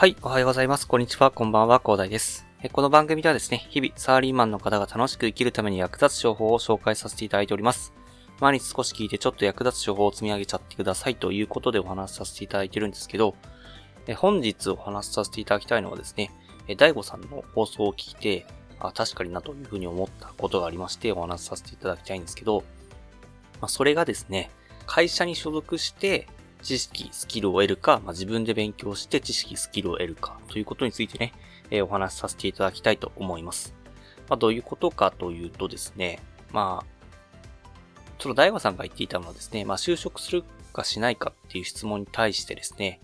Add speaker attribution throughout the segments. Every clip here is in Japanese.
Speaker 1: はい、おはようございます。こんにちは、こんばんは、広大です。この番組ではですね、日々、サラリーマンの方が楽しく生きるために役立つ情報を紹介させていただいております。毎日少し聞いてちょっと役立つ情報を積み上げちゃってくださいということでお話しさせていただいてるんですけど、本日お話しさせていただきたいのはですね、大悟さんの放送を聞いて、あ、確かになというふうに思ったことがありましてお話しさせていただきたいんですけど、まあ、それがですね、会社に所属して知識、スキルを得るか、まあ、自分で勉強して知識、スキルを得るかということについてね、えー、お話しさせていただきたいと思います。まあ、どういうことかというとですね、まあ、その大悟さんが言っていたのはですね、まあ、就職するかしないかっていう質問に対してですね、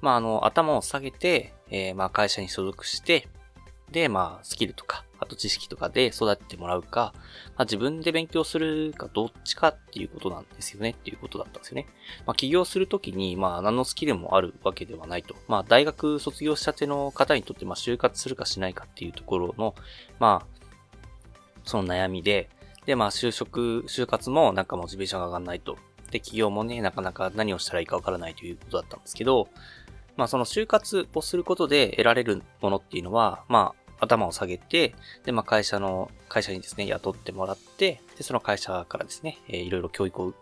Speaker 1: まあ、あの、頭を下げて、えー、まあ、会社に所属して、で、まあ、スキルとか、あと知識とかで育ててもらうか、まあ、自分で勉強するかどっちかっていうことなんですよねっていうことだったんですよね。まあ、起業するときに、まあ、何のスキルもあるわけではないと。まあ、大学卒業したての方にとって、まあ、就活するかしないかっていうところの、まあ、その悩みで、で、まあ、就職、就活もなんかモチベーションが上がらないと。で、企業もね、なかなか何をしたらいいかわからないということだったんですけど、まあ、その就活をすることで得られるものっていうのは、まあ、頭を下げて、で、まあ、会社の、会社にですね、雇ってもらって、で、その会社からですね、えー、いろいろ教育を受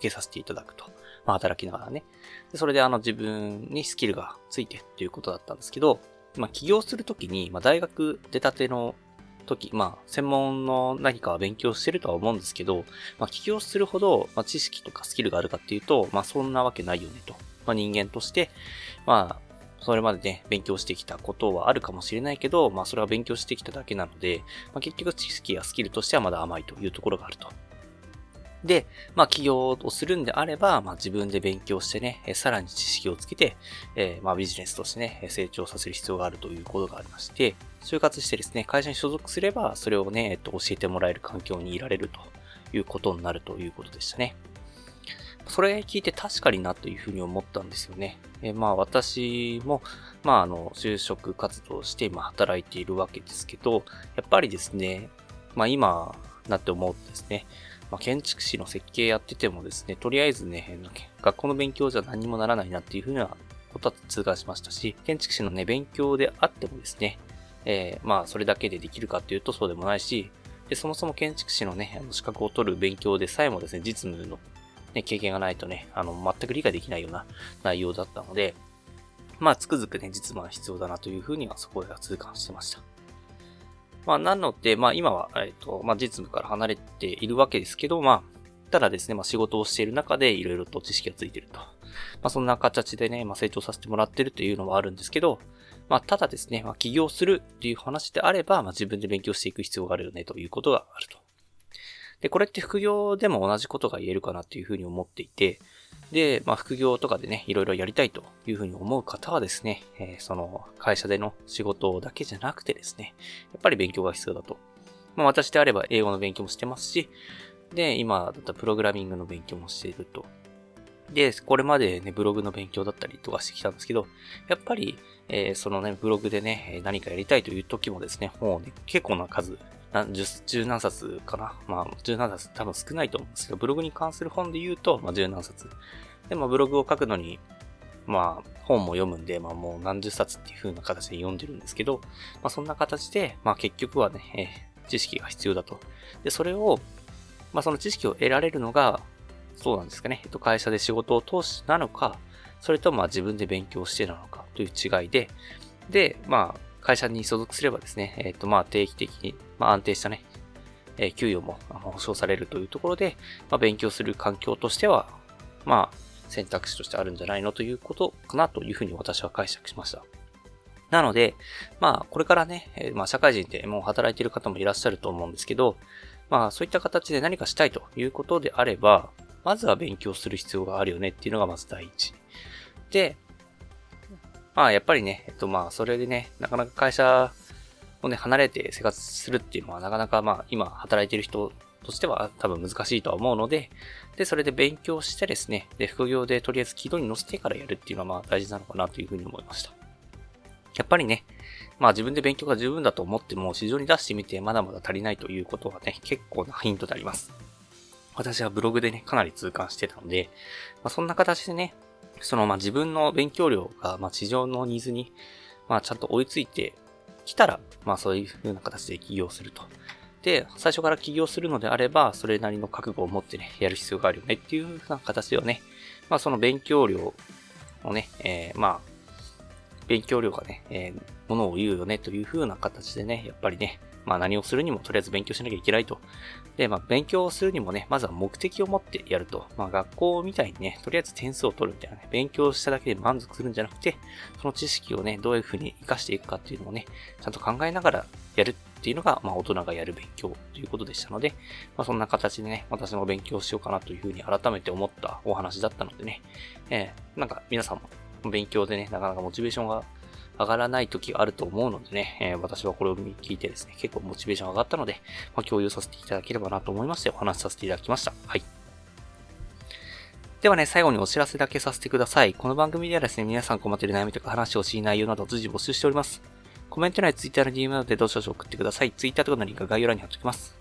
Speaker 1: けさせていただくと。まあ、働きながらね。で、それであの、自分にスキルがついてっていうことだったんですけど、まあ、起業するときに、まあ、大学出たての時、まあ、専門の何かは勉強してるとは思うんですけど、まあ、起業するほど、まあ、知識とかスキルがあるかっていうと、まあ、そんなわけないよねと。まあ、人間として、まあ、それまでね、勉強してきたことはあるかもしれないけど、まあそれは勉強してきただけなので、まあ、結局知識やスキルとしてはまだ甘いというところがあると。で、まあ起業をするんであれば、まあ自分で勉強してね、さらに知識をつけて、えー、まあビジネスとしてね、成長させる必要があるということがありまして、就活してですね、会社に所属すれば、それをね、えっと、教えてもらえる環境にいられるということになるということでしたね。それ聞いて確かになというふうに思ったんですよね。えまあ私も、まああの、就職活動して今働いているわけですけど、やっぱりですね、まあ今なって思うんですね。まあ、建築士の設計やっててもですね、とりあえずね、学校の勉強じゃ何もならないなっていうふうなことは通過しましたし、建築士のね、勉強であってもですね、えー、まあそれだけでできるかっていうとそうでもないし、で、そもそも建築士のね、あの資格を取る勉強でさえもですね、実務のね、経験がないとね、あの、全く理解できないような内容だったので、まあ、つくづくね、実務は必要だなというふうにはそこでは痛感してました。まあ、なので、まあ、今は、えっ、と、まあ、実務から離れているわけですけど、まあ、ただですね、まあ、仕事をしている中でいろいろと知識がついていると。まあ、そんな形でね、まあ、成長させてもらってるというのはあるんですけど、まあ、ただですね、まあ、起業するっていう話であれば、まあ、自分で勉強していく必要があるよね、ということがあると。で、これって副業でも同じことが言えるかなっていうふうに思っていて、で、まあ、副業とかでね、いろいろやりたいというふうに思う方はですね、えー、その会社での仕事だけじゃなくてですね、やっぱり勉強が必要だと。まあ、私であれば英語の勉強もしてますし、で、今だったらプログラミングの勉強もしていると。で、これまでね、ブログの勉強だったりとかしてきたんですけど、やっぱり、えー、そのね、ブログでね、何かやりたいという時もですね、もうね、結構な数十、十何冊かなまあ、十何冊多分少ないと思うんですけど、ブログに関する本で言うと、まあ、十何冊。で、まあ、ブログを書くのに、まあ、本も読むんで、まあ、もう何十冊っていう風な形で読んでるんですけど、まあ、そんな形で、まあ、結局はね、えー、知識が必要だと。で、それを、まあ、その知識を得られるのが、そうなんですかね、えっと、会社で仕事を通しなのか、それとまあ自分で勉強してなのかという違いで、で、まあ、会社に所属すればですね、えっ、ー、と、まあ、定期的に、まあ、安定したね、えー、給与も保証されるというところで、まあ、勉強する環境としては、まあ、選択肢としてあるんじゃないのということかなというふうに私は解釈しました。なので、まあ、これからね、えー、まあ、社会人でもう働いている方もいらっしゃると思うんですけど、まあ、そういった形で何かしたいということであれば、まずは勉強する必要があるよねっていうのがまず第一。で、まあやっぱりね、えっとまあそれでね、なかなか会社をね、離れて生活するっていうのはなかなかまあ今働いてる人としては多分難しいとは思うので、で、それで勉強してですね、で、副業でとりあえず軌道に乗せてからやるっていうのはまあ大事なのかなというふうに思いました。やっぱりね、まあ自分で勉強が十分だと思っても市場に出してみてまだまだ足りないということはね、結構なヒントであります。私はブログでね、かなり痛感してたので、まあ、そんな形でね、その、ま、自分の勉強量が、ま、市場のニーズにまあちゃんと追いついてきたら、まあそういう風な形で起業すると。で、最初から起業するのであれば、それなりの覚悟を持ってね、やる必要があるよねっていう風な形ではね、まあその勉強量をね、えー、まあ、勉強量がね、えー、ものを言うよねという風な形でね、やっぱりね、まあ何をするにもとりあえず勉強しなきゃいけないと。で、まあ勉強するにもね、まずは目的を持ってやると。まあ学校みたいにね、とりあえず点数を取るみたいなね、勉強しただけで満足するんじゃなくて、その知識をね、どういう風に活かしていくかっていうのをね、ちゃんと考えながらやるっていうのが、まあ大人がやる勉強ということでしたので、まあそんな形でね、私も勉強しようかなという風に改めて思ったお話だったのでね、えー、なんか皆さんも勉強でね、なかなかモチベーションが上がらない時があると思うのでね、えー、私はこれを聞いてですね、結構モチベーション上がったので、まあ、共有させていただければなと思いましてお話しさせていただきました。はい。ではね、最後にお知らせだけさせてください。この番組ではですね、皆さん困っている悩みとか話をしい内容など随時募集しております。コメント欄や Twitter の DM などでどうしよう送ってください。Twitter とかのリンクは概要欄に貼っておきます。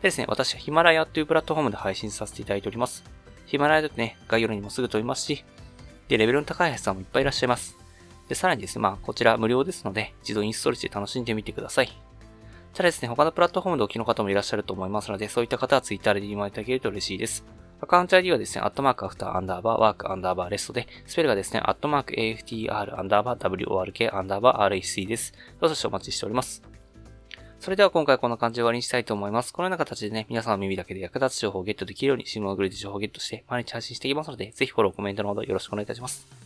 Speaker 1: でですね、私はヒマラヤというプラットフォームで配信させていただいております。ヒマラヤだとね、概要欄にもすぐ飛びますし、で、レベルの高い人もいっぱいいらっしゃいます。で、さらにですね、まあ、こちら無料ですので、自動インストールして楽しんでみてください。ただですね、他のプラットフォームでお聞きの方もいらっしゃると思いますので、そういった方は Twitter で DM をいただけると嬉しいです。アカウント ID はですね、アットマークアフターアンダーバーワークアンダーバーレストで、スペルがですね、アットマーク AFTR アンダーバー WORK アンダーバー RHC です。どうぞお待ちしております。それでは今回こんな感じで終わりにしたいと思います。このような形でね、皆さんの耳だけで役立つ情報をゲットできるように、シムのグリで情報をゲットして毎日配信していきますので、ぜひフォロー、コメントのほどよろしくお願いいたします。